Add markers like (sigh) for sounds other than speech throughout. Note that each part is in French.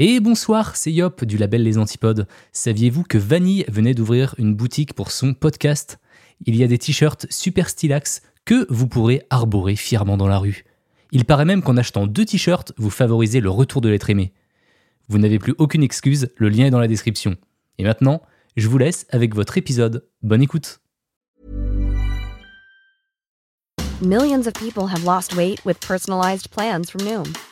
Et bonsoir, c'est Yop du label Les Antipodes. Saviez-vous que Vanille venait d'ouvrir une boutique pour son podcast? Il y a des t-shirts super stylax que vous pourrez arborer fièrement dans la rue. Il paraît même qu'en achetant deux t-shirts, vous favorisez le retour de l'être aimé. Vous n'avez plus aucune excuse, le lien est dans la description. Et maintenant, je vous laisse avec votre épisode. Bonne écoute Millions plans Noom,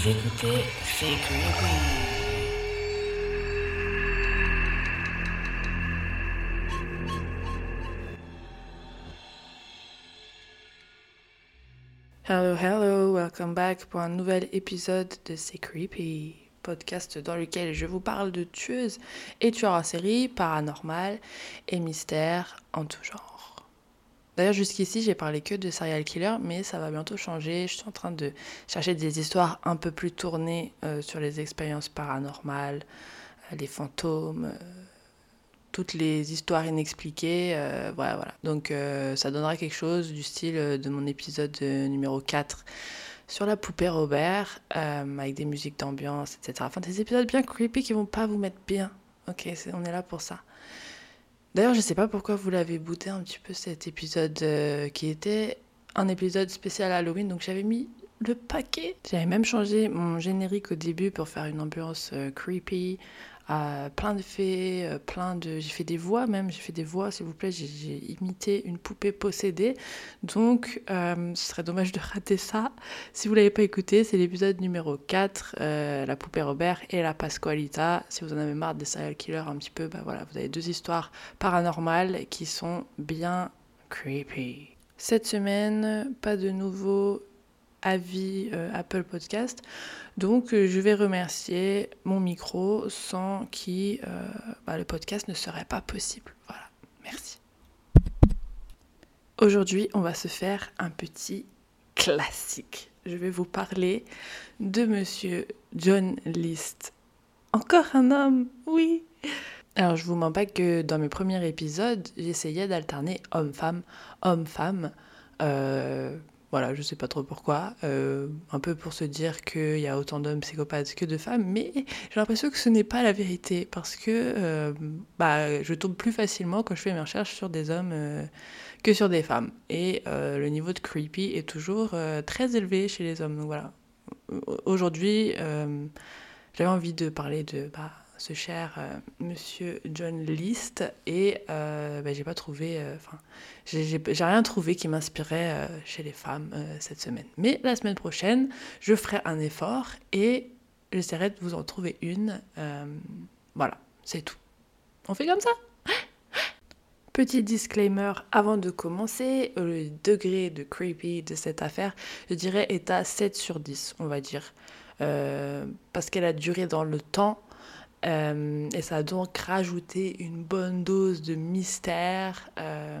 Vous Creepy. Hello, hello, welcome back pour un nouvel épisode de C'est Creepy, podcast dans lequel je vous parle de tueuses et tueurs en série, paranormal et mystères en tout genre. D'ailleurs, jusqu'ici, j'ai parlé que de serial killer, mais ça va bientôt changer. Je suis en train de chercher des histoires un peu plus tournées euh, sur les expériences paranormales, euh, les fantômes, euh, toutes les histoires inexpliquées. voilà, voilà. Donc, ça donnera quelque chose du style de mon épisode numéro 4 sur la poupée Robert, avec des musiques d'ambiance, etc. Enfin, des épisodes bien creepy qui vont pas vous mettre bien. Ok, on est là pour ça. D'ailleurs, je sais pas pourquoi vous l'avez booté un petit peu cet épisode euh, qui était un épisode spécial Halloween, donc j'avais mis le paquet. J'avais même changé mon générique au début pour faire une ambiance euh, creepy, plein de fées, euh, plein de. J'ai fait des voix même, j'ai fait des voix, s'il vous plaît, j'ai- j'ai imité une poupée possédée. Donc, euh, ce serait dommage de rater ça. Si vous l'avez pas écouté, c'est l'épisode numéro 4, euh, la poupée Robert et la Pasqualita. Si vous en avez marre des serial killers un petit peu, bah voilà, vous avez deux histoires paranormales qui sont bien creepy. Cette semaine, pas de nouveau avis euh, Apple Podcast. Donc euh, je vais remercier mon micro sans qui euh, bah, le podcast ne serait pas possible. Voilà, merci. Aujourd'hui, on va se faire un petit classique. Je vais vous parler de monsieur John List. Encore un homme, oui. Alors je vous mens pas que dans mes premiers épisodes, j'essayais d'alterner homme-femme, homme-femme. Voilà, je sais pas trop pourquoi. Euh, un peu pour se dire qu'il y a autant d'hommes psychopathes que de femmes, mais j'ai l'impression que ce n'est pas la vérité parce que euh, bah, je tombe plus facilement quand je fais mes recherches sur des hommes euh, que sur des femmes. Et le niveau de creepy est toujours très élevé chez les hommes. Donc voilà. Aujourd'hui, j'avais envie de parler de bah, ce cher euh, monsieur John List et euh, bah, j'ai pas trouvé. euh, Enfin, j'ai rien trouvé qui m'inspirait euh, chez les femmes cette semaine. Mais la semaine prochaine, je ferai un effort et j'essaierai de vous en trouver une. Voilà, c'est tout. On fait comme ça Petit disclaimer avant de commencer, le degré de creepy de cette affaire, je dirais, est à 7 sur 10, on va dire. Parce qu'elle a duré dans le temps euh, et ça a donc rajouté une bonne dose de mystère. euh,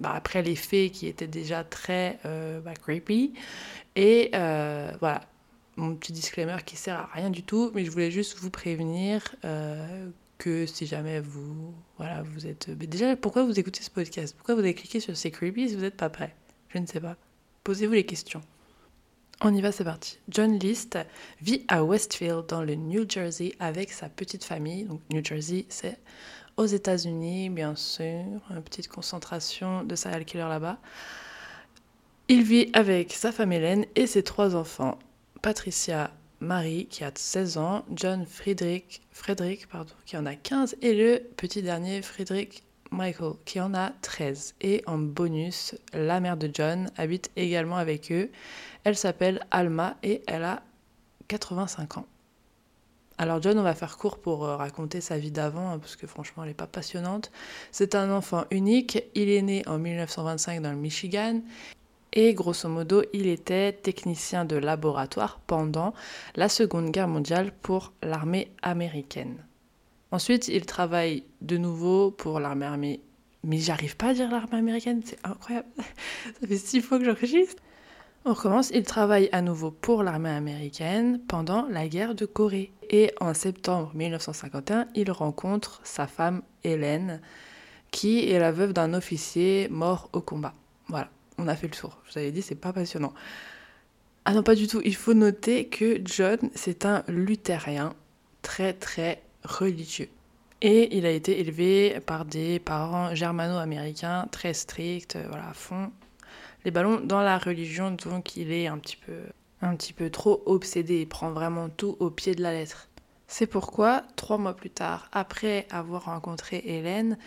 bah, après les faits qui étaient déjà très euh, bah, creepy. Et voilà, mon petit disclaimer qui sert à rien du tout, mais je voulais juste vous prévenir que si jamais vous, voilà, vous êtes... Déjà, pourquoi vous écoutez ce podcast? Pourquoi vous avez cliqué sur C'est creepy si vous n'êtes pas prêt? Je ne sais pas. Posez-vous les questions. On y va, c'est parti. John List vit à Westfield, dans le New Jersey, avec sa petite famille. New Jersey, c'est aux États-Unis, bien sûr. Une petite concentration de serial killer là-bas. Il vit avec sa femme Hélène et ses trois enfants. Patricia Marie, qui a 16 ans, John Friedrich, Frédéric, pardon, qui en a 15, et le petit dernier, Friedrich Michael, qui en a 13. Et en bonus, la mère de John habite également avec eux. Elle s'appelle Alma et elle a 85 ans. Alors John, on va faire court pour euh, raconter sa vie d'avant, hein, parce que franchement, elle n'est pas passionnante. C'est un enfant unique. Il est né en 1925 dans le Michigan. et grosso modo, il était technicien de laboratoire pendant la Seconde Guerre mondiale pour l'armée américaine. Ensuite, il travaille de nouveau pour l'armée américaine. Mais j'arrive pas à dire l'armée américaine, c'est incroyable. (laughs) Ça fait six fois que j'enregistre. On recommence, il travaille à nouveau pour l'armée américaine pendant la guerre de Corée. Et en septembre 1951, il rencontre sa femme Hélène, qui est la veuve d'un officier mort au combat. Voilà, on a fait le tour. Je vous avais dit, c'est pas passionnant. Ah non, pas du tout. Il faut noter que John, c'est un luthérien très très religieux. Et il a été élevé par des parents germano-américains très stricts, voilà, à fond les ballons dans la religion, donc il est un petit peu, un petit peu trop obsédé, il prend vraiment tout au pied de la lettre. C'est pourquoi, trois mois plus tard, après avoir rencontré Hélène,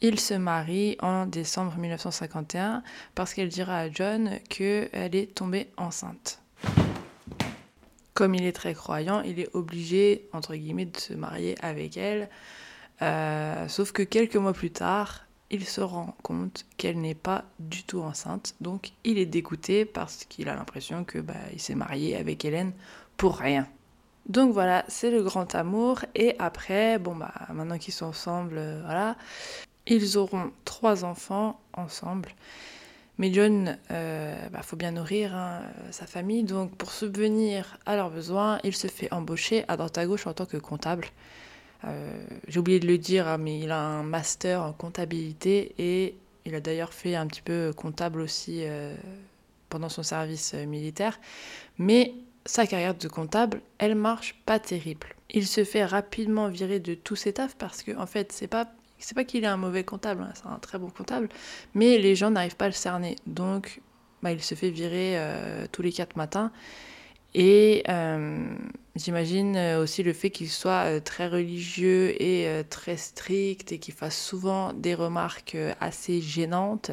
il se marie en décembre 1951 parce qu'elle dira à John qu'elle est tombée enceinte. Comme il est très croyant, il est obligé, entre guillemets, de se marier avec elle. Euh, sauf que quelques mois plus tard, il se rend compte qu'elle n'est pas du tout enceinte. Donc il est dégoûté parce qu'il a l'impression que bah, il s'est marié avec Hélène pour rien. Donc voilà, c'est le grand amour. Et après, bon bah maintenant qu'ils sont ensemble, euh, voilà, ils auront trois enfants ensemble. Mais John, euh, bah, faut bien nourrir hein, sa famille, donc pour subvenir à leurs besoins, il se fait embaucher à droite à gauche en tant que comptable. Euh, j'ai oublié de le dire, hein, mais il a un master en comptabilité et il a d'ailleurs fait un petit peu comptable aussi euh, pendant son service euh, militaire. Mais sa carrière de comptable, elle marche pas terrible. Il se fait rapidement virer de tous ses tafs parce que en fait, c'est pas c'est pas qu'il est un mauvais comptable, hein, c'est un très bon comptable, mais les gens n'arrivent pas à le cerner. Donc, bah, il se fait virer tous les quatre matins. Et euh, j'imagine euh, aussi le fait qu'il soit euh, très religieux et très strict et qu'il fasse souvent des remarques assez gênantes,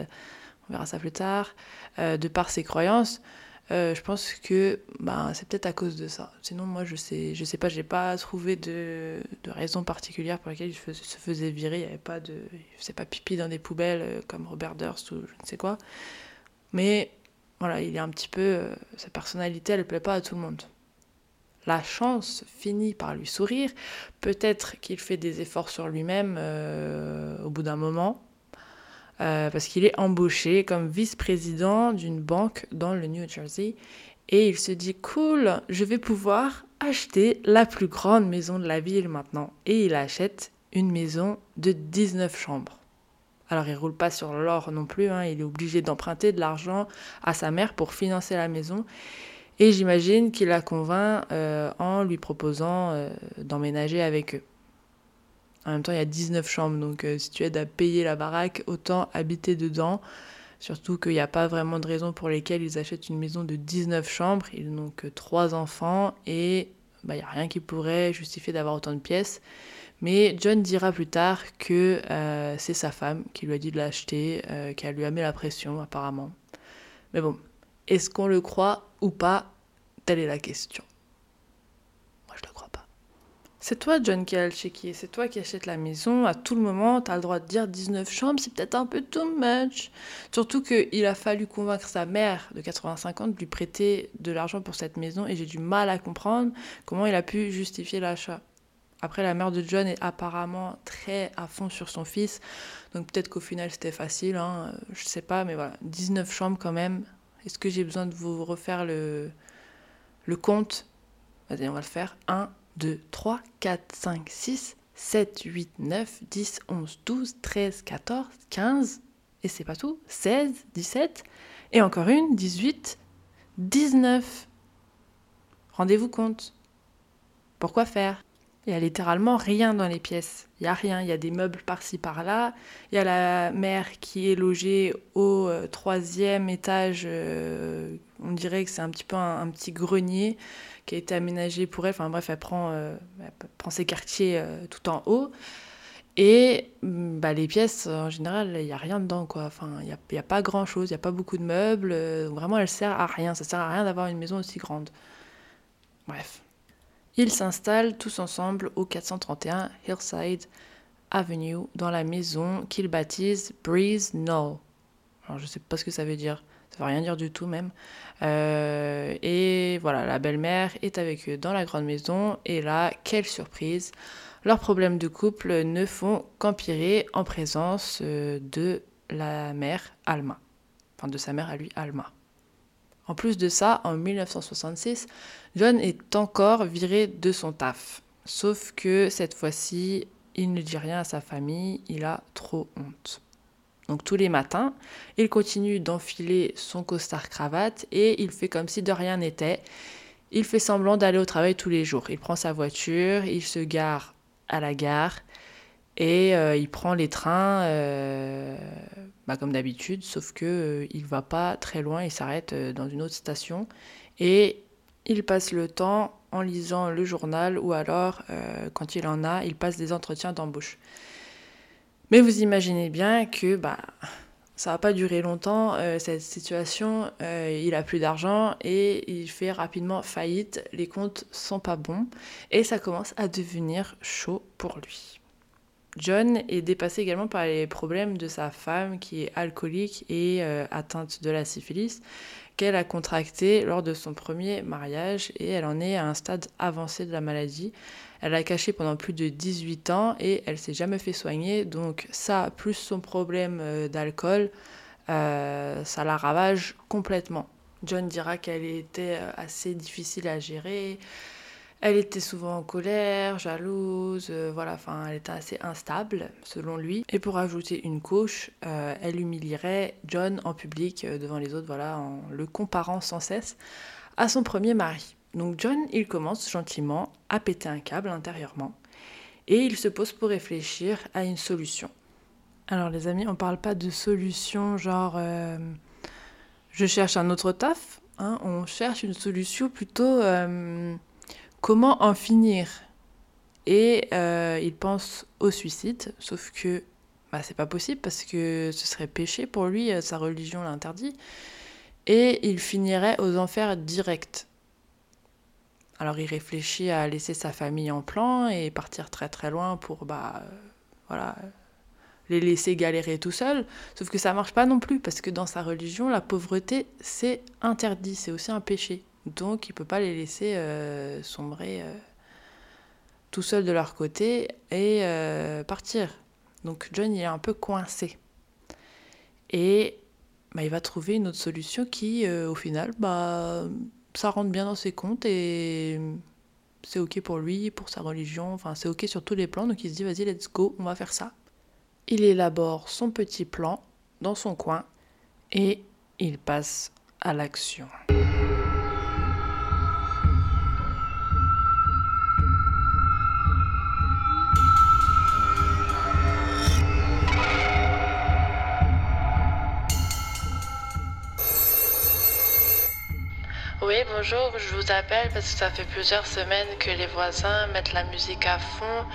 on verra ça plus tard, de par ses croyances. je pense que ben, c'est peut-être à cause de ça. Sinon, moi, je sais, je sais pas, j'ai pas trouvé de, de, raison particulière pour laquelle il se faisait virer. Il avait pas de, il faisait pas pipi dans des poubelles comme Robert Durst ou je ne sais quoi. Mais il est un petit peu. Euh, sa personnalité, elle ne plaît pas à tout le monde. La chance finit par lui sourire. Peut-être qu'il fait des efforts sur lui-même euh, au bout d'un moment, euh, parce qu'il est embauché comme vice-président d'une banque dans le New Jersey. Et il se dit cool, je vais pouvoir acheter la plus grande maison de la ville maintenant. Et il achète une maison de 19 chambres. Alors il roule pas sur l'or non plus, hein. il est obligé d'emprunter de l'argent à sa mère pour financer la maison. Et j'imagine qu'il la convainc euh, en lui proposant euh, d'emménager avec eux. En même temps, il y a 19 chambres, donc euh, si tu aides à payer la baraque, autant habiter dedans. Surtout qu'il n'y a pas vraiment de raison pour lesquelles ils achètent une maison de 19 chambres. Ils n'ont que 3 enfants et bah, il n'y a rien qui pourrait justifier d'avoir autant de pièces. Mais John dira plus tard que euh, c'est sa femme qui lui a dit de l'acheter, euh, qu'elle lui a mis la pression apparemment. Mais bon, est-ce qu'on le croit ou pas? Telle est la question. Moi, je le crois pas. C'est toi, John, qui a le chéquier. C'est toi qui achètes la maison. À tout le moment, tu as le droit de dire 19 chambres, c'est peut-être un peu too much. Surtout qu'il a fallu convaincre sa mère de 85 ans de lui prêter de l'argent pour cette maison et j'ai du mal à comprendre comment il a pu justifier l'achat. Après, la mère de John est apparemment très à fond sur son fils. Donc peut-être qu'au final c'était facile, hein, je sais pas, mais voilà. 19 chambres quand même. Est-ce que j'ai besoin de vous refaire le, le compte? Vas-y, on va le faire. 1, 2, 3, 4, 5, 6, 7, 8, 9, 10, 11, 12, 13, 14, 15. Et c'est pas tout. 16, 17. Et encore une, 18, 19. Rendez-vous compte. Pourquoi faire? Il y a littéralement rien dans les pièces. Il y a rien. Il y a des meubles par-ci par-là. Il y a la mère qui est logée au euh, troisième étage. Euh, on dirait que c'est un petit peu un, petit grenier qui a été aménagé pour elle. Enfin bref, elle prend, euh, ses quartiers tout en haut. Et mm, bah, les pièces, en général, il n'y a rien dedans. Enfin, il n'y a, a, pas grand-chose. Il n'y a pas beaucoup de meubles. vraiment, elle sert à rien. Ça sert à rien d'avoir une maison aussi grande. Bref. Ils s'installent tous ensemble au 431 Hillside Avenue dans la maison qu'ils baptisent Breeze Knoll. Alors je sais pas ce que ça veut dire. Ça veut rien dire du tout même. Euh, et voilà, la belle-mère est avec eux dans la grande maison. Et là, quelle surprise Leurs problèmes de couple ne font qu'empirer en présence euh, de la mère Alma. Enfin, de sa mère à lui, Alma. En plus de ça, en 1966, John est encore viré de son taf. Sauf que cette fois-ci, il ne dit rien à sa famille, il a trop honte. Donc tous les matins, il continue d'enfiler son costard cravate et il fait comme si de rien n'était. Il fait semblant d'aller au travail tous les jours. Il prend sa voiture, il se gare à la gare et euh, il prend les trains euh, bah, comme d'habitude, sauf que euh, il va pas très loin, il s'arrête dans une autre station et il passe le temps en lisant le journal ou alors, quand il en a, il passe des entretiens d'embauche. Mais vous imaginez bien que bah, ça va pas durer longtemps, cette situation. Il a plus d'argent et il fait rapidement faillite. Les comptes sont pas bons et ça commence à devenir chaud pour lui. John est dépassé également par les problèmes de sa femme qui est alcoolique et euh, atteinte de la syphilis qu'elle a contracté lors de son premier mariage et elle en est à un stade avancé de la maladie. Elle l'a caché pendant plus de 18 ans et elle s'est jamais fait soigner. Donc ça, plus son problème euh, d'alcool, euh, ça la ravage complètement. John dira qu'elle était assez difficile à gérer. Elle était souvent en colère, jalouse, voilà, enfin, elle était assez instable, selon lui. Et pour ajouter une couche, elle humilierait John en public devant les autres, voilà, en le comparant sans cesse à son premier mari. Donc John, il commence gentiment à péter un câble intérieurement et il se pose pour réfléchir à une solution. Alors les amis, on parle pas de solution genre euh, je cherche un autre taf, hein, on cherche une solution plutôt euh, comment en finir. Et euh, il pense au suicide, sauf que bah, c'est pas possible parce que ce serait péché pour lui, sa religion l'interdit. Et il finirait aux enfers directs. Alors il réfléchit à laisser sa famille en plan et partir très très loin pour bah euh, voilà les laisser galérer tout seul. Sauf que ça marche pas non plus parce que dans sa religion la pauvreté c'est interdit, c'est aussi un péché. Donc il peut pas les laisser euh, sombrer euh, tout seul de leur côté et partir. Donc John il est un peu coincé et bah, il va trouver une autre solution qui au final bah ça rentre bien dans ses comptes et c'est ok pour lui, pour sa religion, c'est ok sur tous les plans, donc il se dit vas-y let's go, on va faire ça. Il élabore son petit plan dans son coin et il passe à l'action. Oui, bonjour, je vous appelle parce que ça fait plusieurs semaines que les voisins mettent la musique à fond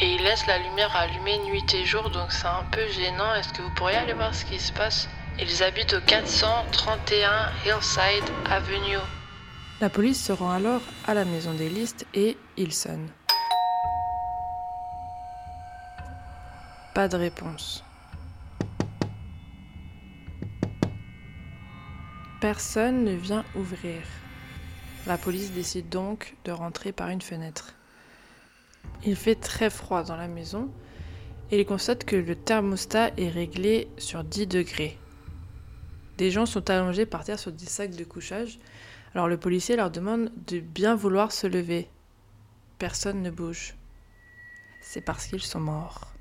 et ils laissent la lumière allumée nuit et jour, donc c'est un peu gênant. Est-ce que vous pourriez aller voir ce qui se passe? Ils habitent au 431 Hillside Avenue. La police se rend alors à la maison des listes et il sonne. Pas de réponse. Personne ne vient ouvrir. La police décide donc de rentrer par une fenêtre. Il fait très froid dans la maison et il constate que le thermostat est réglé sur 10 degrés. Des gens sont allongés par terre sur des sacs de couchage. Alors le policier leur demande de bien vouloir se lever. Personne ne bouge. C'est parce qu'ils sont morts.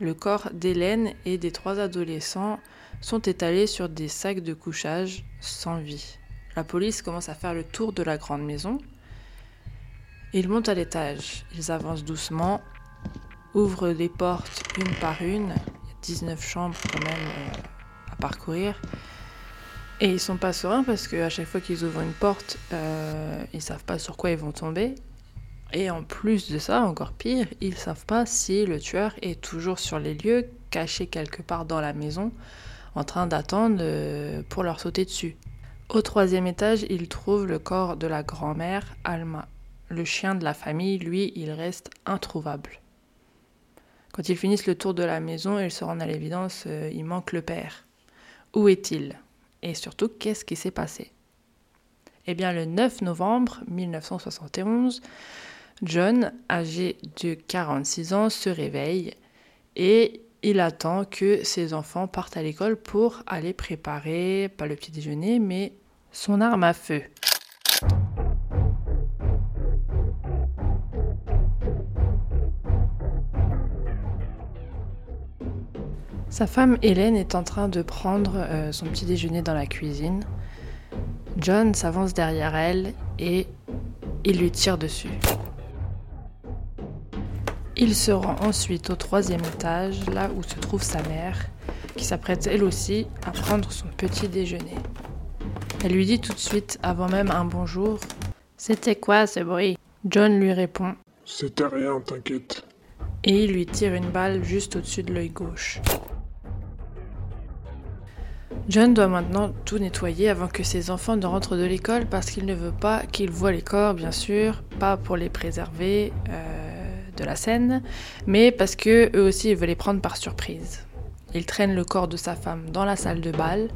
Le corps d'Hélène et des trois adolescents sont étalés sur des sacs de couchage sans vie. La police commence à faire le tour de la grande maison. Ils montent à l'étage. Ils avancent doucement, ouvrent les portes une par une. Il y a 19 chambres quand même euh, à parcourir. Et ils sont pas sereins parce qu'à chaque fois qu'ils ouvrent une porte, euh, ils savent pas sur quoi ils vont tomber. Et en plus de ça, encore pire, ils savent pas si le tueur est toujours sur les lieux, caché quelque part dans la maison, en train d'attendre euh, pour leur sauter dessus. Au troisième étage, ils trouvent le corps de la grand-mère, Alma. Le chien de la famille, lui, il reste introuvable. Quand ils finissent le tour de la maison, ils se rendent à l'évidence, euh, il manque le père. Où est-il? Et surtout, qu'est-ce qui s'est passé? Eh bien, le 9 novembre 1971, John, âgé de 46 ans, se réveille et il attend que ses enfants partent à l'école pour aller préparer, pas le petit déjeuner, mais son arme à feu. Sa femme Hélène est en train de prendre euh, son petit déjeuner dans la cuisine. John s'avance derrière elle et il lui tire dessus. Il se rend ensuite au troisième étage, là où se trouve sa mère, qui s'apprête elle aussi à prendre son petit déjeuner. Elle lui dit tout de suite, avant même un bonjour, C'était quoi ce bruit? John lui répond, C'était rien, t'inquiète. Et il lui tire une balle juste au-dessus de l'œil gauche. John doit maintenant tout nettoyer avant que ses enfants ne rentrent de l'école parce qu'il ne veut pas qu'ils voient les corps, bien sûr, pas pour les préserver. Euh, de la scène, mais parce que eux aussi ils veulent les prendre par surprise. Ils traînent le corps de sa femme dans la salle de bal,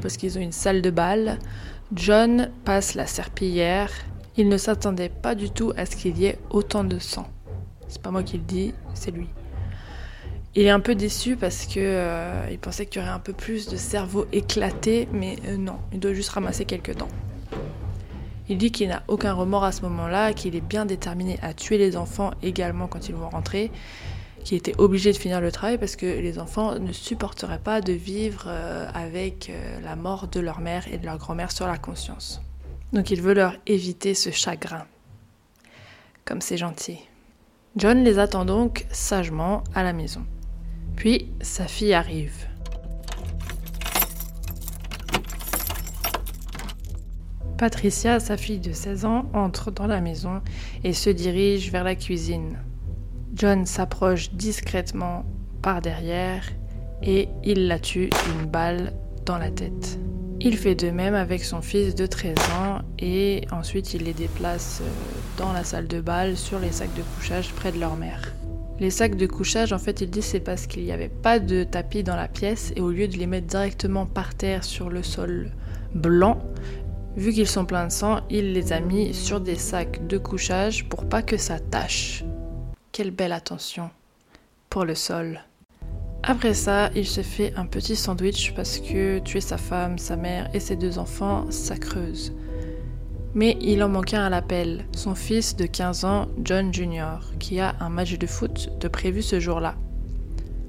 parce qu'ils ont une salle de bal. John passe la serpillière. Il ne s'attendait pas du tout à ce qu'il y ait autant de sang. C'est pas moi qui le dis, c'est lui. Il est un peu déçu parce que euh, il pensait qu'il y aurait un peu plus de cerveau éclaté, mais euh, non, il doit juste ramasser quelques dents. Il dit qu'il n'a aucun remords à ce moment-là, qu'il est bien déterminé à tuer les enfants également quand ils vont rentrer, qu'il était obligé de finir le travail parce que les enfants ne supporteraient pas de vivre euh, avec euh, la mort de leur mère et de leur grand-mère sur la conscience. Donc il veut leur éviter ce chagrin. Comme c'est gentil. John les attend donc sagement à la maison. Puis sa fille arrive. Patricia, sa fille de 16 ans, entre dans la maison et se dirige vers la cuisine. John s'approche discrètement par derrière et il la tue d'une balle dans la tête. Il fait de même avec son fils de 13 ans et ensuite il les déplace euh, dans la salle de bal sur les sacs de couchage près de leur mère. Les sacs de couchage, en fait, il dit c'est parce qu'il n'y avait pas de tapis dans la pièce et au lieu de les mettre directement par terre sur le sol blanc, Vu qu'ils sont pleins de sang, il les a mis sur des sacs de couchage pour pas que ça tâche. Quelle belle attention pour le sol. Après ça, il se fait un petit sandwich parce que tuer sa femme, sa mère et ses deux enfants, ça creuse. Mais il en manque un à l'appel, son fils de 15 ans, John Jr., qui a un match de foot de prévu ce jour-là.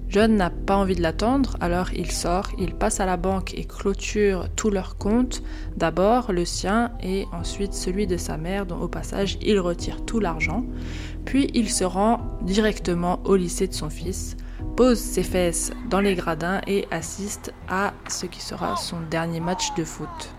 John n'a pas envie de l'attendre, alors il sort, il passe à la banque et clôture tous leurs comptes, d'abord le sien et ensuite celui de sa mère dont au passage il retire tout l'argent, puis il se rend directement au lycée de son fils, pose ses fesses dans les gradins et assiste à ce qui sera son dernier match de foot.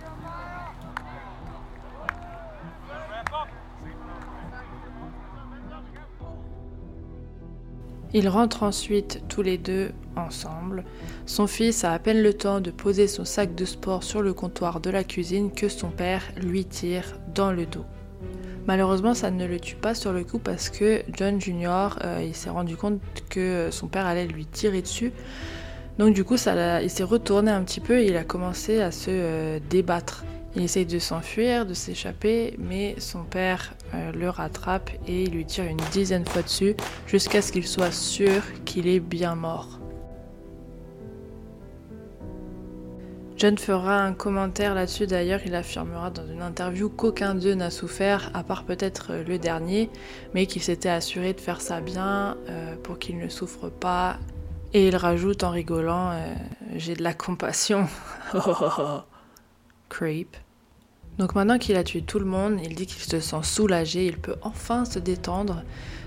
Ils rentrent ensuite tous les deux ensemble. Son fils a à peine le temps de poser son sac de sport sur le comptoir de la cuisine que son père lui tire dans le dos. Malheureusement, ça ne le tue pas sur le coup parce que John Jr. Euh, il s'est rendu compte que son père allait lui tirer dessus. Donc du coup, il s'est retourné un petit peu et il a commencé à se euh, débattre. Il essaye de s'enfuir, de s'échapper, mais son père euh, le rattrape et lui tire une dizaine de fois dessus jusqu'à ce qu'il soit sûr qu'il est bien mort. John fera un commentaire là-dessus d'ailleurs, il affirmera dans une interview qu'aucun d'eux n'a souffert, à part peut-être le dernier, mais qu'il s'était assuré de faire ça bien euh, pour qu'il ne souffre pas. Et il rajoute en rigolant euh, J'ai de la compassion. (laughs) Creep. Donc maintenant qu'il a tué tout le monde, il dit qu'il se sent soulagé, il peut enfin se détendre.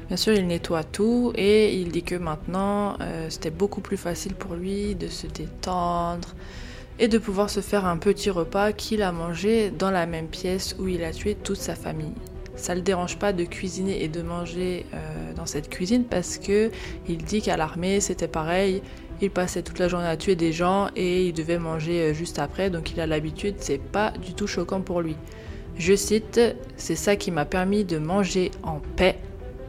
Bien sûr, il nettoie tout et il dit que maintenant, euh, c'était beaucoup plus facile pour lui de se détendre et de pouvoir se faire un petit repas qu'il a mangé dans la même pièce où il a tué toute sa famille. Ça le dérange pas de cuisiner et de manger euh, dans cette cuisine parce que il dit qu'à l'armée c'était pareil. Il passait toute la journée à tuer des gens et il devait manger euh, juste après, donc il a l'habitude, c'est pas du tout choquant pour lui. Je cite, c'est ça qui m'a permis de manger en paix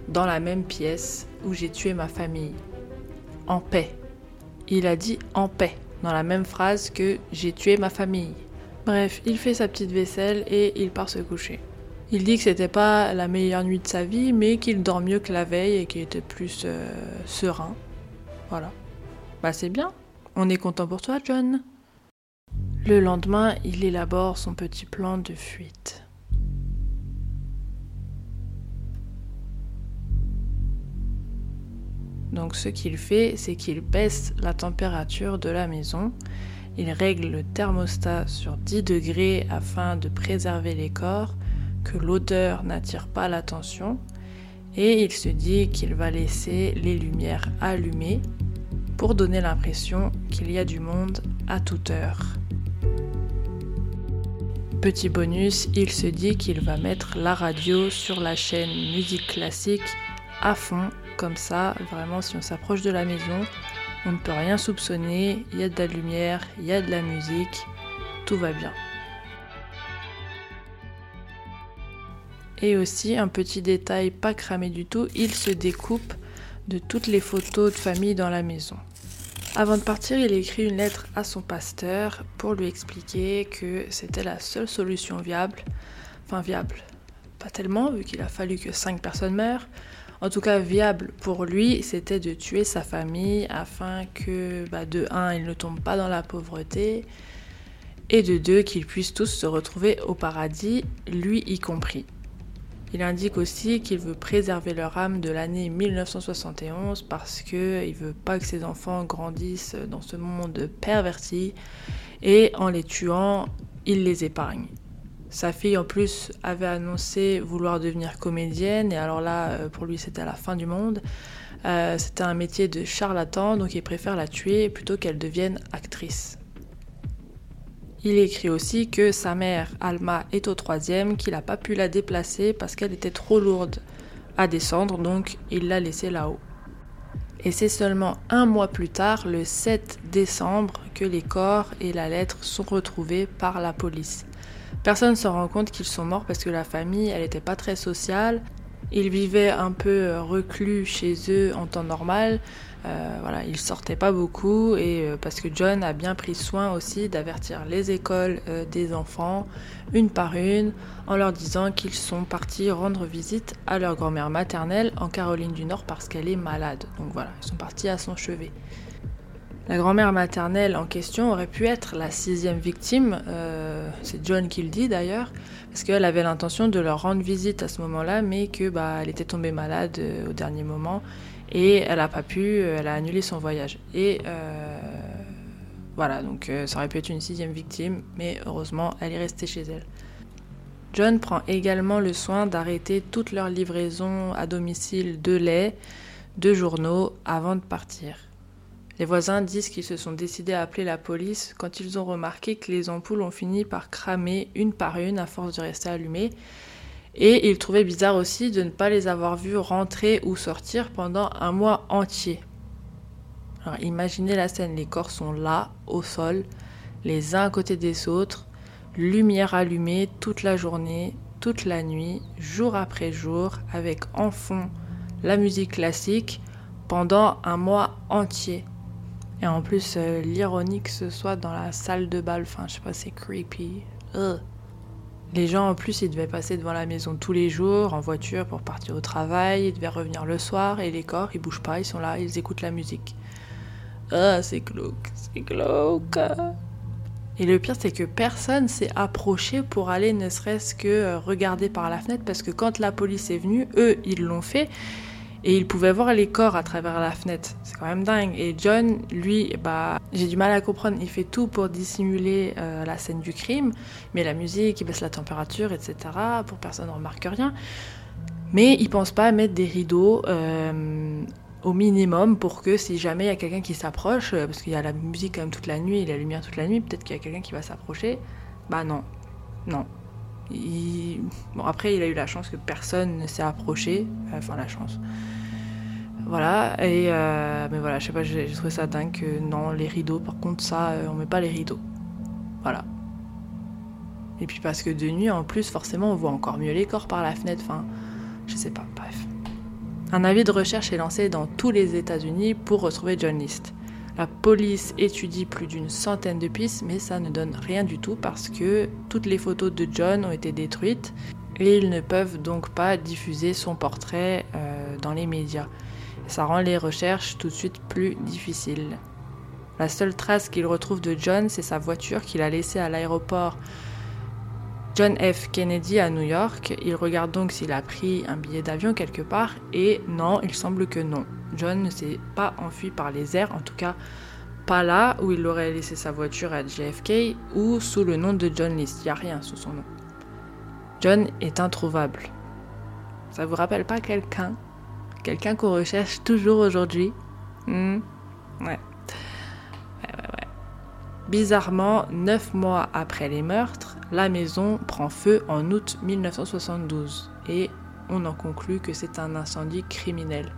dans la même pièce où j'ai tué ma famille. En paix. Il a dit en paix. dans la même phrase que j'ai tué ma famille. Bref, il fait sa petite vaisselle et il part se coucher. Il dit que c'était pas la meilleure nuit de sa vie, mais qu'il dort mieux que la veille et qu'il était plus euh, serein. Voilà. Bah c'est bien. On est content pour toi, John. Le lendemain, il élabore son petit plan de fuite. Donc ce qu'il fait, c'est qu'il baisse la température de la maison. Il règle le thermostat sur 10 degrés afin de préserver les corps, que l'odeur n'attire pas l'attention. Et il se dit qu'il va laisser les lumières allumées pour donner l'impression qu'il y a du monde à toute heure. Petit bonus, il se dit qu'il va mettre la radio sur la chaîne musique classique à fond comme ça, vraiment, si on s'approche de la maison, on ne peut rien soupçonner, il y a de la lumière, il y a de la musique, tout va bien. Et aussi, un petit détail pas cramé du tout, il se découpe de toutes les photos de famille dans la maison. Avant de partir, il écrit une lettre à son pasteur pour lui expliquer que c'était la seule solution viable. Enfin viable, pas tellement, vu qu'il a fallu que 5 personnes meurent, en tout cas viable pour lui, c'était de tuer sa famille afin que, bah, de un, il ne tombe pas dans la pauvreté, et de deux, qu'ils puissent tous se retrouver au paradis, lui y compris. Il indique aussi qu'il veut préserver leur âme de l'année 1971 parce qu'il ne veut pas que ses enfants grandissent dans ce monde perverti et en les tuant, il les épargne. Sa fille en plus avait annoncé vouloir devenir comédienne et alors là euh, pour lui c'était la fin du monde. Euh, c'était un métier de charlatan donc il préfère la tuer plutôt qu'elle devienne actrice. Il écrit aussi que sa mère Alma est au troisième, qu'il n'a pas pu la déplacer parce qu'elle était trop lourde à descendre donc il l'a laissée là-haut. Et c'est seulement un mois plus tard, le 7 décembre, que les corps et la lettre sont retrouvés par la police. Personne ne se rend compte qu'ils sont morts parce que la famille, elle n'était pas très sociale. Ils vivaient un peu euh, reclus chez eux en temps normal. Euh, voilà, ils sortaient pas beaucoup et euh, parce que John a bien pris soin aussi d'avertir les écoles des enfants une par une en leur disant qu'ils sont partis rendre visite à leur grand-mère maternelle en Caroline du Nord parce qu'elle est malade. Donc voilà, ils sont partis à son chevet. La grand-mère maternelle en question aurait pu être la sixième victime, euh, c'est John qui le dit d'ailleurs, parce qu'elle avait l'intention de leur rendre visite à ce moment-là, mais que bah, elle était tombée malade euh, au dernier moment et elle n'a pas pu, euh, elle a annulé son voyage. Et voilà, donc ça aurait pu être une sixième victime, mais heureusement, elle est restée chez elle. John prend également le soin d'arrêter toutes leurs livraisons à domicile de lait, de journaux avant de partir. Les voisins disent qu'ils se sont décidés à appeler la police quand ils ont remarqué que les ampoules ont fini par cramer une par une à force de rester allumées. Et ils trouvaient bizarre aussi de ne pas les avoir vues rentrer ou sortir pendant un mois entier. Alors imaginez la scène, les corps sont là, au sol, les uns à côté des autres, lumière allumée toute la journée, toute la nuit, jour après jour, avec en fond la musique classique pendant un mois entier. Et en plus, euh, l'ironie que ce soit dans la salle de bal, enfin, je sais pas, c'est creepy. Les gens, en plus, ils devaient passer devant la maison tous les jours, en voiture, pour partir au travail, ils devaient revenir le soir, et les corps, ils bougent pas, ils sont là, ils écoutent la musique. Ah, c'est glauque, c'est glauque. Et le pire, c'est que personne s'est approché pour aller ne serait-ce que euh, regarder par la fenêtre, parce que quand la police est venue, eux, ils l'ont fait, et il pouvait voir les corps à travers la fenêtre. C'est quand même dingue. Et John, lui, bah, j'ai du mal à comprendre. Il fait tout pour dissimuler euh, la scène du crime, mais la musique, il baisse la température, etc. Pour personne ne remarque rien. Mais il pense pas à mettre des rideaux euh, au minimum pour que si jamais il y a quelqu'un qui s'approche, euh, parce qu'il y a la musique quand même toute la nuit et la lumière toute la nuit, peut-être qu'il y a quelqu'un qui va s'approcher. Bah non, non. Bon, après, il a eu la chance que personne ne s'est approché. Enfin, la chance. Voilà, et euh, mais voilà, je sais pas, j'ai trouvé ça dingue que non, les rideaux, par contre, ça, euh, on met pas les rideaux. Voilà. Et puis parce que de nuit, en plus, forcément, on voit encore mieux les corps par la fenêtre, enfin, je sais pas, bref. Un avis de recherche est lancé dans tous les États-Unis pour retrouver John List. La police étudie plus d'une centaine de pistes, mais ça ne donne rien du tout parce que toutes les photos de John ont été détruites et ils ne peuvent donc pas diffuser son portrait euh, dans les médias. Ça rend les recherches tout de suite plus difficiles. La seule trace qu'il retrouve de John, c'est sa voiture qu'il a laissée à l'aéroport John F. Kennedy à New York. Il regarde donc s'il a pris un billet d'avion quelque part et non, il semble que non. John ne s'est pas enfui par les airs, en tout cas pas là où il aurait laissé sa voiture à JFK ou sous le nom de John List. Il n'y a rien sous son nom. John est introuvable. Ça vous rappelle pas quelqu'un? Quelqu'un qu'on recherche toujours aujourd'hui? Hmm? Ouais. Bizarrement, neuf mois après les meurtres, la maison prend feu en août 1972 et on en conclut que c'est un incendie criminel.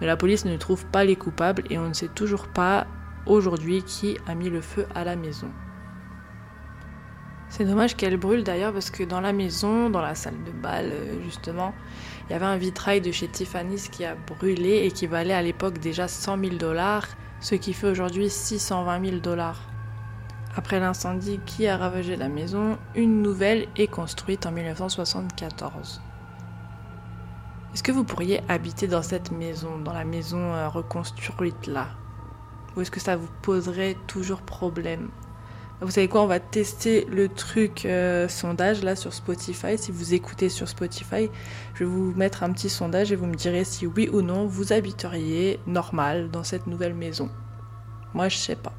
Mais la police ne trouve pas les coupables et on ne sait toujours pas aujourd'hui qui a mis le feu à la maison. C'est dommage qu'elle brûle d'ailleurs parce que dans la maison, dans la salle de bal euh, justement, il y avait un vitrail de chez Tiffany's qui a brûlé et qui valait à l'époque déjà 100 000 dollars, ce qui fait aujourd'hui 620 000 dollars. Après l'incendie qui a ravagé la maison, une nouvelle est construite en 1974. Est-ce que vous pourriez habiter dans cette maison, dans la maison euh, reconstruite là Ou est-ce que ça vous poserait toujours problème? Vous savez quoi, on va tester le truc euh, sondage là sur Spotify. Si vous écoutez sur Spotify, je vais vous mettre un petit sondage et vous me direz si oui ou non vous habiteriez normal dans cette nouvelle maison. Moi, je sais pas.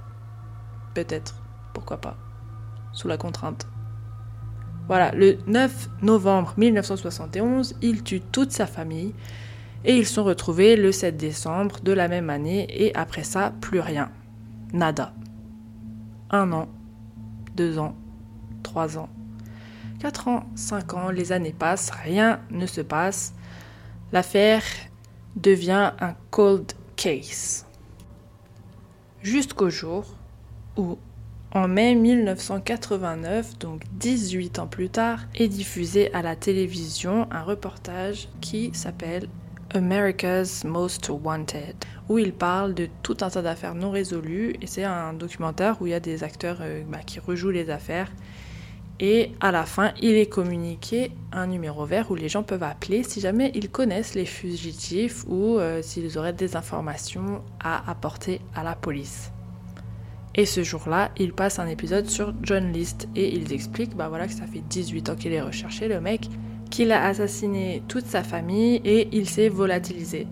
Peut-être. Pourquoi pas. Sous la contrainte. Voilà, le 9 novembre 1971, il tue toute sa famille et ils sont retrouvés le 7 décembre de la même année et après ça, plus rien. Nada. Un an deux ans, trois ans, quatre ans, cinq ans, les années passent, rien ne se passe. L'affaire devient un cold case. Jusqu'au jour où, en mai 1989, donc 18 ans plus tard, est diffusé à la télévision un reportage qui s'appelle America's Most Wanted, où il parle de tout un tas d'affaires non résolues, et c'est un documentaire où il y a des acteurs euh, bah, qui rejouent les affaires. Et à la fin, il est communiqué un numéro vert où les gens peuvent appeler si jamais ils connaissent les fugitifs ou euh, s'ils auraient des informations à apporter à la police. Et ce jour-là, il passe un épisode sur John List et ils expliquent bah voilà, que ça fait 18 ans qu'il est recherché, le mec, qu'il a assassiné toute sa famille et il s'est volatilisé.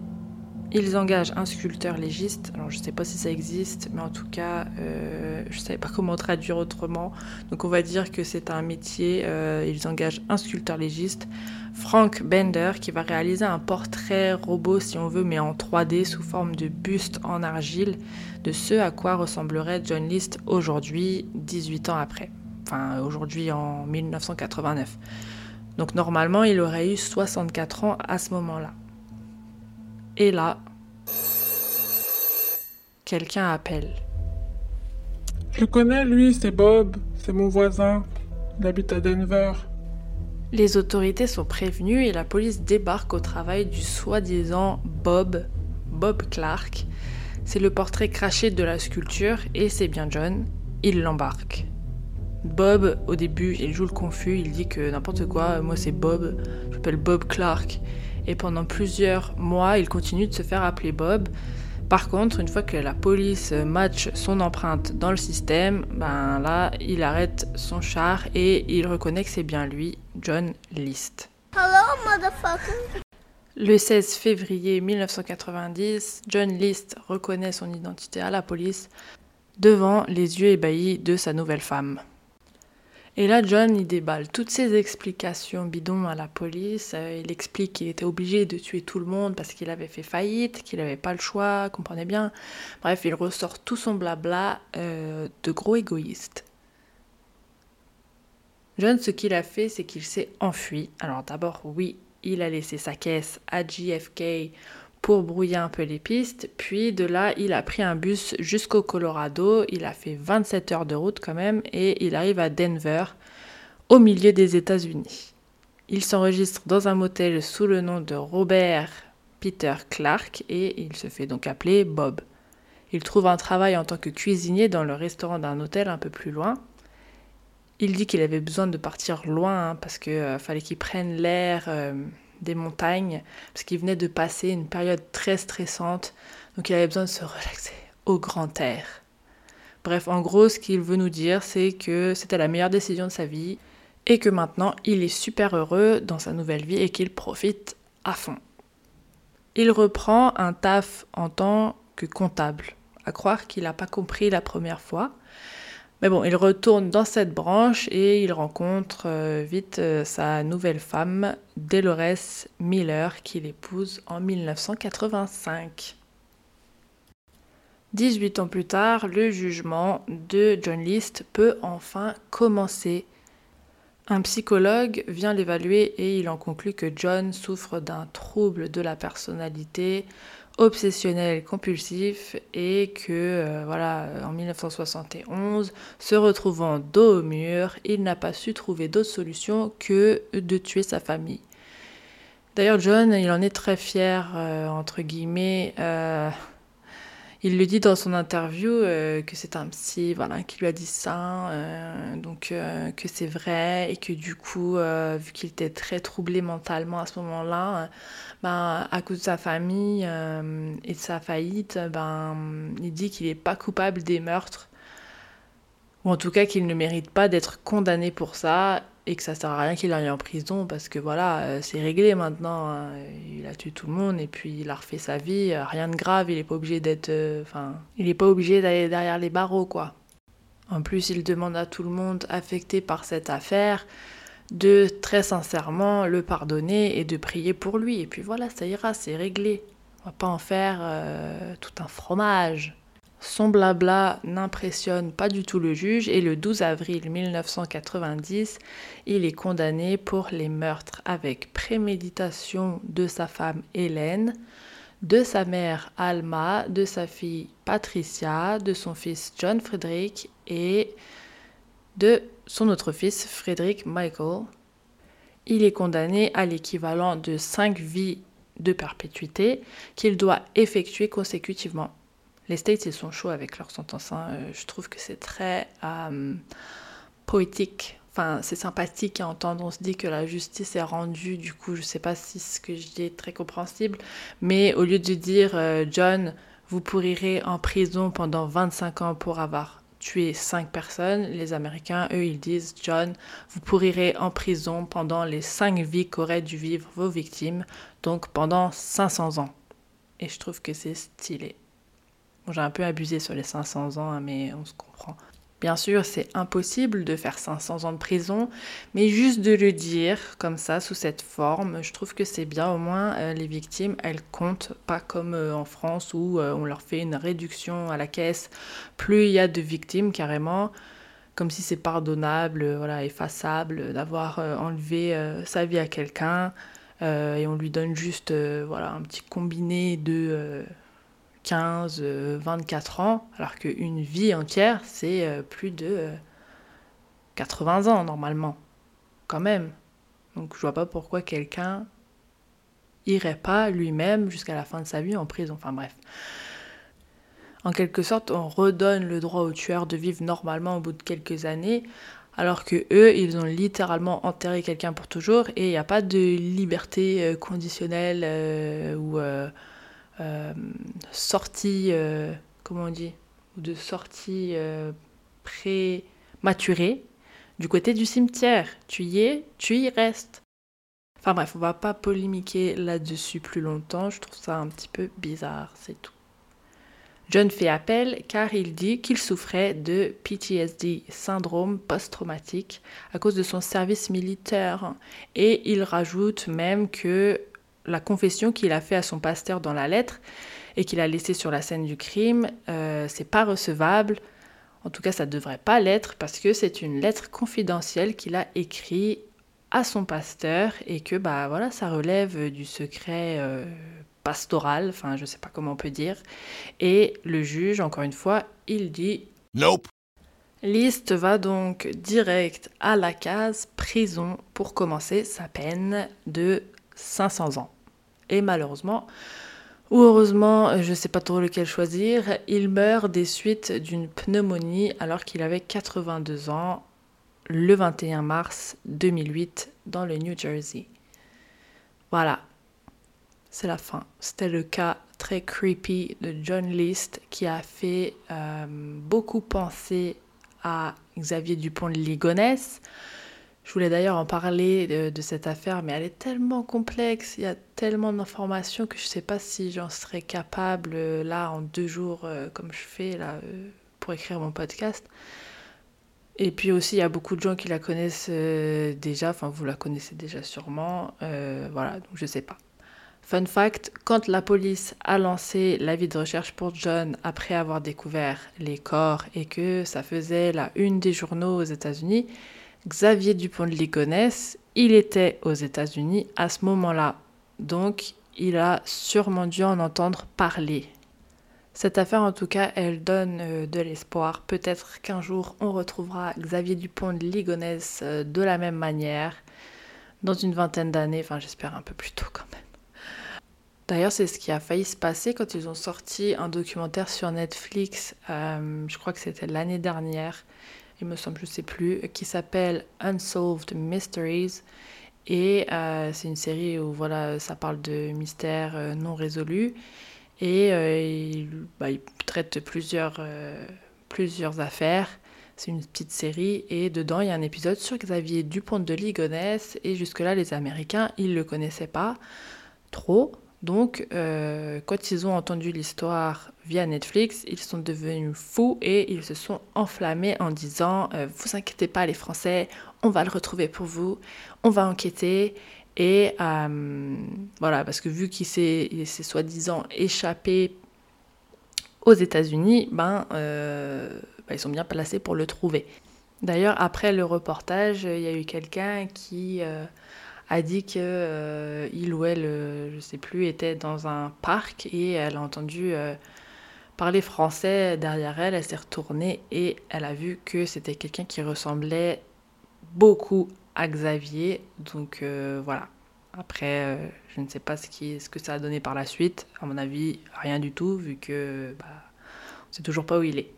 Ils engagent un sculpteur légiste. Alors je ne sais pas si ça existe, mais en tout cas, euh, je ne savais pas comment traduire autrement. Donc on va dire que c'est un métier. Euh, ils engagent un sculpteur légiste, Frank Bender, qui va réaliser un portrait robot, si on veut, mais en 3D sous forme de buste en argile, de ce à quoi ressemblerait John List aujourd'hui, 18 ans après. Enfin, aujourd'hui en 1989. Donc normalement, il aurait eu 64 ans à ce moment-là. Et là, quelqu'un appelle. Je connais lui, c'est Bob, c'est mon voisin. Il habite à Denver. Les autorités sont prévenues et la police débarque au travail du soi-disant Bob, Bob Clark. C'est le portrait craché de la sculpture et c'est bien John. Il l'embarque. Bob, au début, il joue le confus, il dit que n'importe quoi, moi c'est Bob, je m'appelle Bob Clark. Et pendant plusieurs mois, il continue de se faire appeler Bob. Par contre, une fois que la police match son empreinte dans le système, ben là, il arrête son char et il reconnaît que c'est bien lui, John List. Hello, motherfucker. Le 16 février 1990, John List reconnaît son identité à la police devant les yeux ébahis de sa nouvelle femme. Et là, John, il déballe toutes ses explications bidons à la police. Euh, il explique qu'il était obligé de tuer tout le monde parce qu'il avait fait faillite, qu'il n'avait pas le choix, comprenez bien. Bref, il ressort tout son blabla euh, de gros égoïste. John, ce qu'il a fait, c'est qu'il s'est enfui. Alors d'abord, oui, il a laissé sa caisse à JFK pour brouiller un peu les pistes. Puis de là, il a pris un bus jusqu'au Colorado. Il a fait 27 heures de route quand même et il arrive à Denver, au milieu des États-Unis. Il s'enregistre dans un motel sous le nom de Robert Peter Clark et il se fait donc appeler Bob. Il trouve un travail en tant que cuisinier dans le restaurant d'un hôtel un peu plus loin. Il dit qu'il avait besoin de partir loin hein, parce qu'il euh, fallait qu'il prenne l'air euh, des montagnes, parce qu'il venait de passer une période très stressante, donc il avait besoin de se relaxer au grand air. Bref, en gros, ce qu'il veut nous dire, c'est que c'était la meilleure décision de sa vie et que maintenant il est super heureux dans sa nouvelle vie et qu'il profite à fond. Il reprend un taf en tant que comptable, à croire qu'il n'a pas compris la première fois. Mais bon, il retourne dans cette branche et il rencontre euh, vite euh, sa nouvelle femme, Dolores Miller, qu'il épouse en 1985. 18 ans plus tard, le jugement de John List peut enfin commencer. Un psychologue vient l'évaluer et il en conclut que John souffre d'un trouble de la personnalité obsessionnel compulsif et que euh, voilà en 1971 se retrouvant dos au mur il n'a pas su trouver d'autre solution que de tuer sa famille. D'ailleurs John il en est très fier euh, entre guillemets euh, il le dit dans son interview euh, que c'est un psy voilà, qui lui a dit ça, euh, donc euh, que c'est vrai et que du coup, vu qu'il était très troublé mentalement à ce moment-là, ben, à cause de sa famille et de sa faillite, ben, il dit qu'il n'est pas coupable des meurtres, ou en tout cas qu'il ne mérite pas d'être condamné pour ça et que ça sert à rien qu'il aille en prison parce que voilà, euh, c'est réglé maintenant. Hein. Il a tué tout le monde et puis il a refait sa vie. Euh, rien de grave, il est pas obligé d'être. Euh, enfin, il est pas obligé d'aller derrière les barreaux, quoi. En plus, il demande à tout le monde affecté par cette affaire de très sincèrement le pardonner et de prier pour lui. Et puis voilà, ça ira, c'est réglé. On va pas en faire tout un fromage. Son blabla n'impressionne pas du tout le juge et le 12 avril 1990, il est condamné pour les meurtres avec préméditation de sa femme Hélène, de sa mère Alma, de sa fille Patricia, de son fils John Frederick et de son autre fils Frederick Michael. Il est condamné à l'équivalent de 5 vies de perpétuité qu'il doit effectuer consécutivement les States, ils sont chauds avec leur sentence. Hein. Euh, je trouve que c'est très euh, poétique. Enfin, c'est sympathique à entendre. On se dit que la justice est rendue. Du coup, je ne sais pas si ce que je dis est très compréhensible. Mais au lieu de dire, euh, John, vous pourrirez en prison pendant 25 ans pour avoir tué 5 personnes, les Américains, eux, ils disent, John, vous pourrirez en prison pendant les 5 vies qu'auraient dû vivre vos victimes, donc pendant 500 ans. Et je trouve que c'est stylé j'ai un peu abusé sur les 500 ans, hein, mais on se comprend. Bien sûr, c'est impossible de faire 500 ans de prison, mais juste de le dire comme ça, sous cette forme, je trouve que c'est bien. Au moins, euh, les victimes, elles comptent pas comme euh, en France où euh, on leur fait une réduction à la caisse. Plus il y a de victimes, carrément, comme si c'est pardonnable, voilà, effaçable d'avoir enlevé sa vie à quelqu'un, et on lui donne juste, voilà, un petit combiné de 15, 24 euh, ans, alors qu'une vie entière, c'est euh, plus de 80 euh, ans normalement, quand même. Donc je vois pas pourquoi quelqu'un irait pas lui-même jusqu'à la fin de sa vie en prison. Enfin bref. En quelque sorte, on redonne le droit aux tueurs de vivre normalement au bout de quelques années, alors que eux, ils ont littéralement enterré quelqu'un pour toujours et il n'y a pas de liberté conditionnelle ou sortie, euh, comment on dit, de sortie euh, prématurée du côté du cimetière. Tu y es, tu y restes. Enfin bref, on va pas polémiquer là-dessus plus longtemps, je trouve ça un petit peu bizarre, c'est tout. John fait appel car il dit qu'il souffrait de PTSD, syndrome post-traumatique, à cause de son service militaire. Et il rajoute même que la confession qu'il a fait à son pasteur dans la lettre et qu'il a laissée sur la scène du crime, euh, c'est pas recevable. En tout cas, ça devrait pas l'être parce que c'est une lettre confidentielle qu'il a écrite à son pasteur et que bah voilà, ça relève du secret euh, pastoral, enfin je sais pas comment on peut dire. Et le juge, encore une fois, il dit Nope. Liste va donc direct à la case prison pour commencer sa peine de 500 ans. Et malheureusement, Ou heureusement, euh, je ne sais pas trop lequel choisir, il meurt des suites d'une pneumonie alors qu'il avait 82 ans le 21 mars 2008 dans le New Jersey. Voilà, c'est la fin. C'était le cas très creepy de John List qui a fait euh, beaucoup penser à Xavier Dupont de Ligonnès. Je voulais d'ailleurs en parler de, cette affaire, mais elle est tellement complexe, il y a tellement d'informations que je ne sais pas si j'en serais capable euh, là en deux jours, euh, comme je fais là, euh, pour écrire mon podcast. Et puis aussi, il y a beaucoup de gens qui la connaissent déjà, enfin vous la connaissez déjà sûrement, voilà, donc je ne sais pas. Fun fact, quand la police a lancé l'avis de recherche pour John après avoir découvert les corps et que ça faisait la une des journaux aux États-Unis, Xavier Dupont de Ligonnès, il était aux États-Unis à ce moment-là. Donc, il a sûrement dû en entendre parler. Cette affaire, en tout cas, elle donne euh, de l'espoir. Peut-être qu'un jour, on retrouvera Xavier Dupont de Ligonnès euh, de la même manière, dans une vingtaine d'années, enfin j'espère un peu plus tôt quand même. D'ailleurs, c'est ce qui a failli se passer quand ils ont sorti un documentaire sur Netflix, euh, je crois que c'était l'année dernière, il me semble, je sais plus, qui s'appelle Unsolved Mysteries. Et euh, c'est une série où voilà, ça parle de mystères euh, non résolus. Et euh, bah, il, traite plusieurs, plusieurs affaires. C'est une petite série. Et dedans, il y a un épisode sur Xavier Dupont de Ligonnès. Et jusque-là, les Américains, ils ne le connaissaient pas trop. Donc, quand ils ont entendu l'histoire via Netflix, ils sont devenus fous et ils se sont enflammés en disant euh, Vous inquiétez pas, les Français, on va le retrouver pour vous, on va enquêter. Et euh, voilà, parce que vu qu'il s'est soi-disant échappé aux États-Unis, ben, ben, ils sont bien placés pour le trouver. D'ailleurs, après le reportage, il y a eu quelqu'un qui a dit que euh, il ou elle, euh, je sais plus, était dans un parc et elle a entendu euh, parler français derrière elle. Elle s'est retournée et elle a vu que c'était quelqu'un qui ressemblait beaucoup à Xavier. Donc voilà. Après, je ne sais pas ce que ça a donné par la suite. À mon avis, rien du tout, vu que bah, on ne sait toujours pas où il est.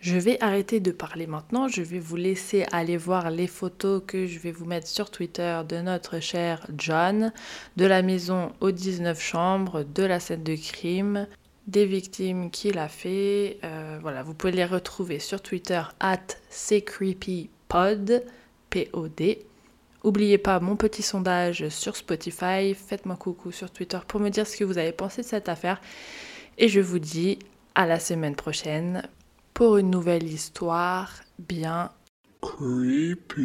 Je vais arrêter de parler maintenant, je vais vous laisser aller voir les photos que je vais vous mettre sur Twitter de notre cher John, de la maison aux 19 chambres, de la scène de crime, des victimes qu'il a fait. Euh, voilà, vous pouvez les retrouver sur Twitter at P-O-D. N'oubliez pas mon petit sondage sur Spotify, faites-moi coucou sur Twitter pour me dire ce que vous avez pensé de cette affaire. Et je vous dis à la semaine prochaine pour une nouvelle histoire bien creepy.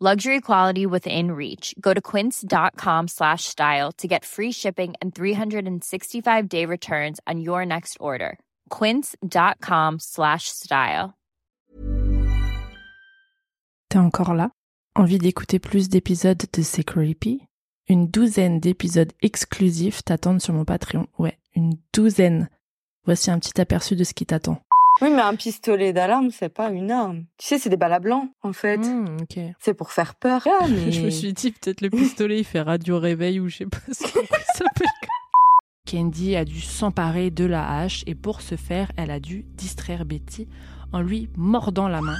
Luxury quality within reach. Go to quince.com slash style to get free shipping and 365 day returns on your next order. quince.com slash style. T'es encore là? Envie d'écouter plus d'épisodes de C'est Creepy? Une douzaine d'épisodes exclusifs t'attendent sur mon Patreon. Ouais, une douzaine. Voici un petit aperçu de ce qui t'attend. Oui, mais un pistolet d'alarme, c'est pas une arme. Tu sais, c'est des balles à blanc, en fait. Hmm, c'est pour faire peur. Ah, (laughs) je me suis dit, peut-être le pistolet, il fait radio réveil ou je sais pas ce qu'il (laughs) s'appelle. Candy a dû s'emparer de la hache et pour ce faire, elle a dû distraire Betty en lui mordant la main.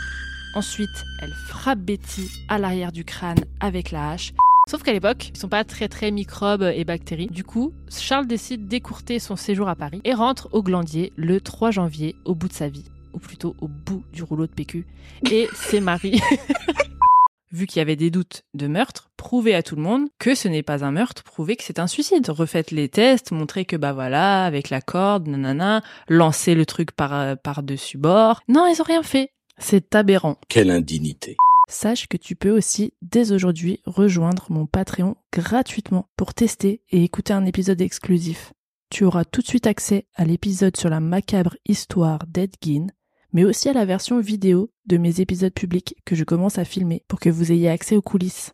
Ensuite, elle frappe Betty à l'arrière du crâne avec la hache. Sauf qu'à l'époque, ils sont pas très très microbes et bactéries. Du coup, Charles décide d'écourter son séjour à Paris et rentre au Glandier le 3 janvier au bout de sa vie, ou plutôt au bout du rouleau de PQ. Et c'est Marie. (laughs) Vu qu'il y avait des doutes de meurtre, prouvez à tout le monde que ce n'est pas un meurtre, prouvez que c'est un suicide. Refaites les tests, montrez que bah voilà, avec la corde, nanana, lancez le truc par, par dessus bord. Non, ils ont rien fait. C'est aberrant. Quelle indignité. Sache que tu peux aussi dès aujourd'hui rejoindre mon Patreon gratuitement pour tester et écouter un épisode exclusif. Tu auras tout de suite accès à l'épisode sur la macabre histoire d'Edgin, mais aussi à la version vidéo de mes épisodes publics que je commence à filmer pour que vous ayez accès aux coulisses.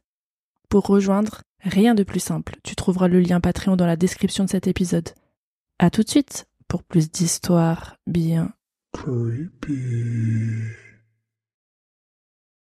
Pour rejoindre, rien de plus simple. Tu trouveras le lien Patreon dans la description de cet épisode. À tout de suite pour plus d'histoires bien Creepy.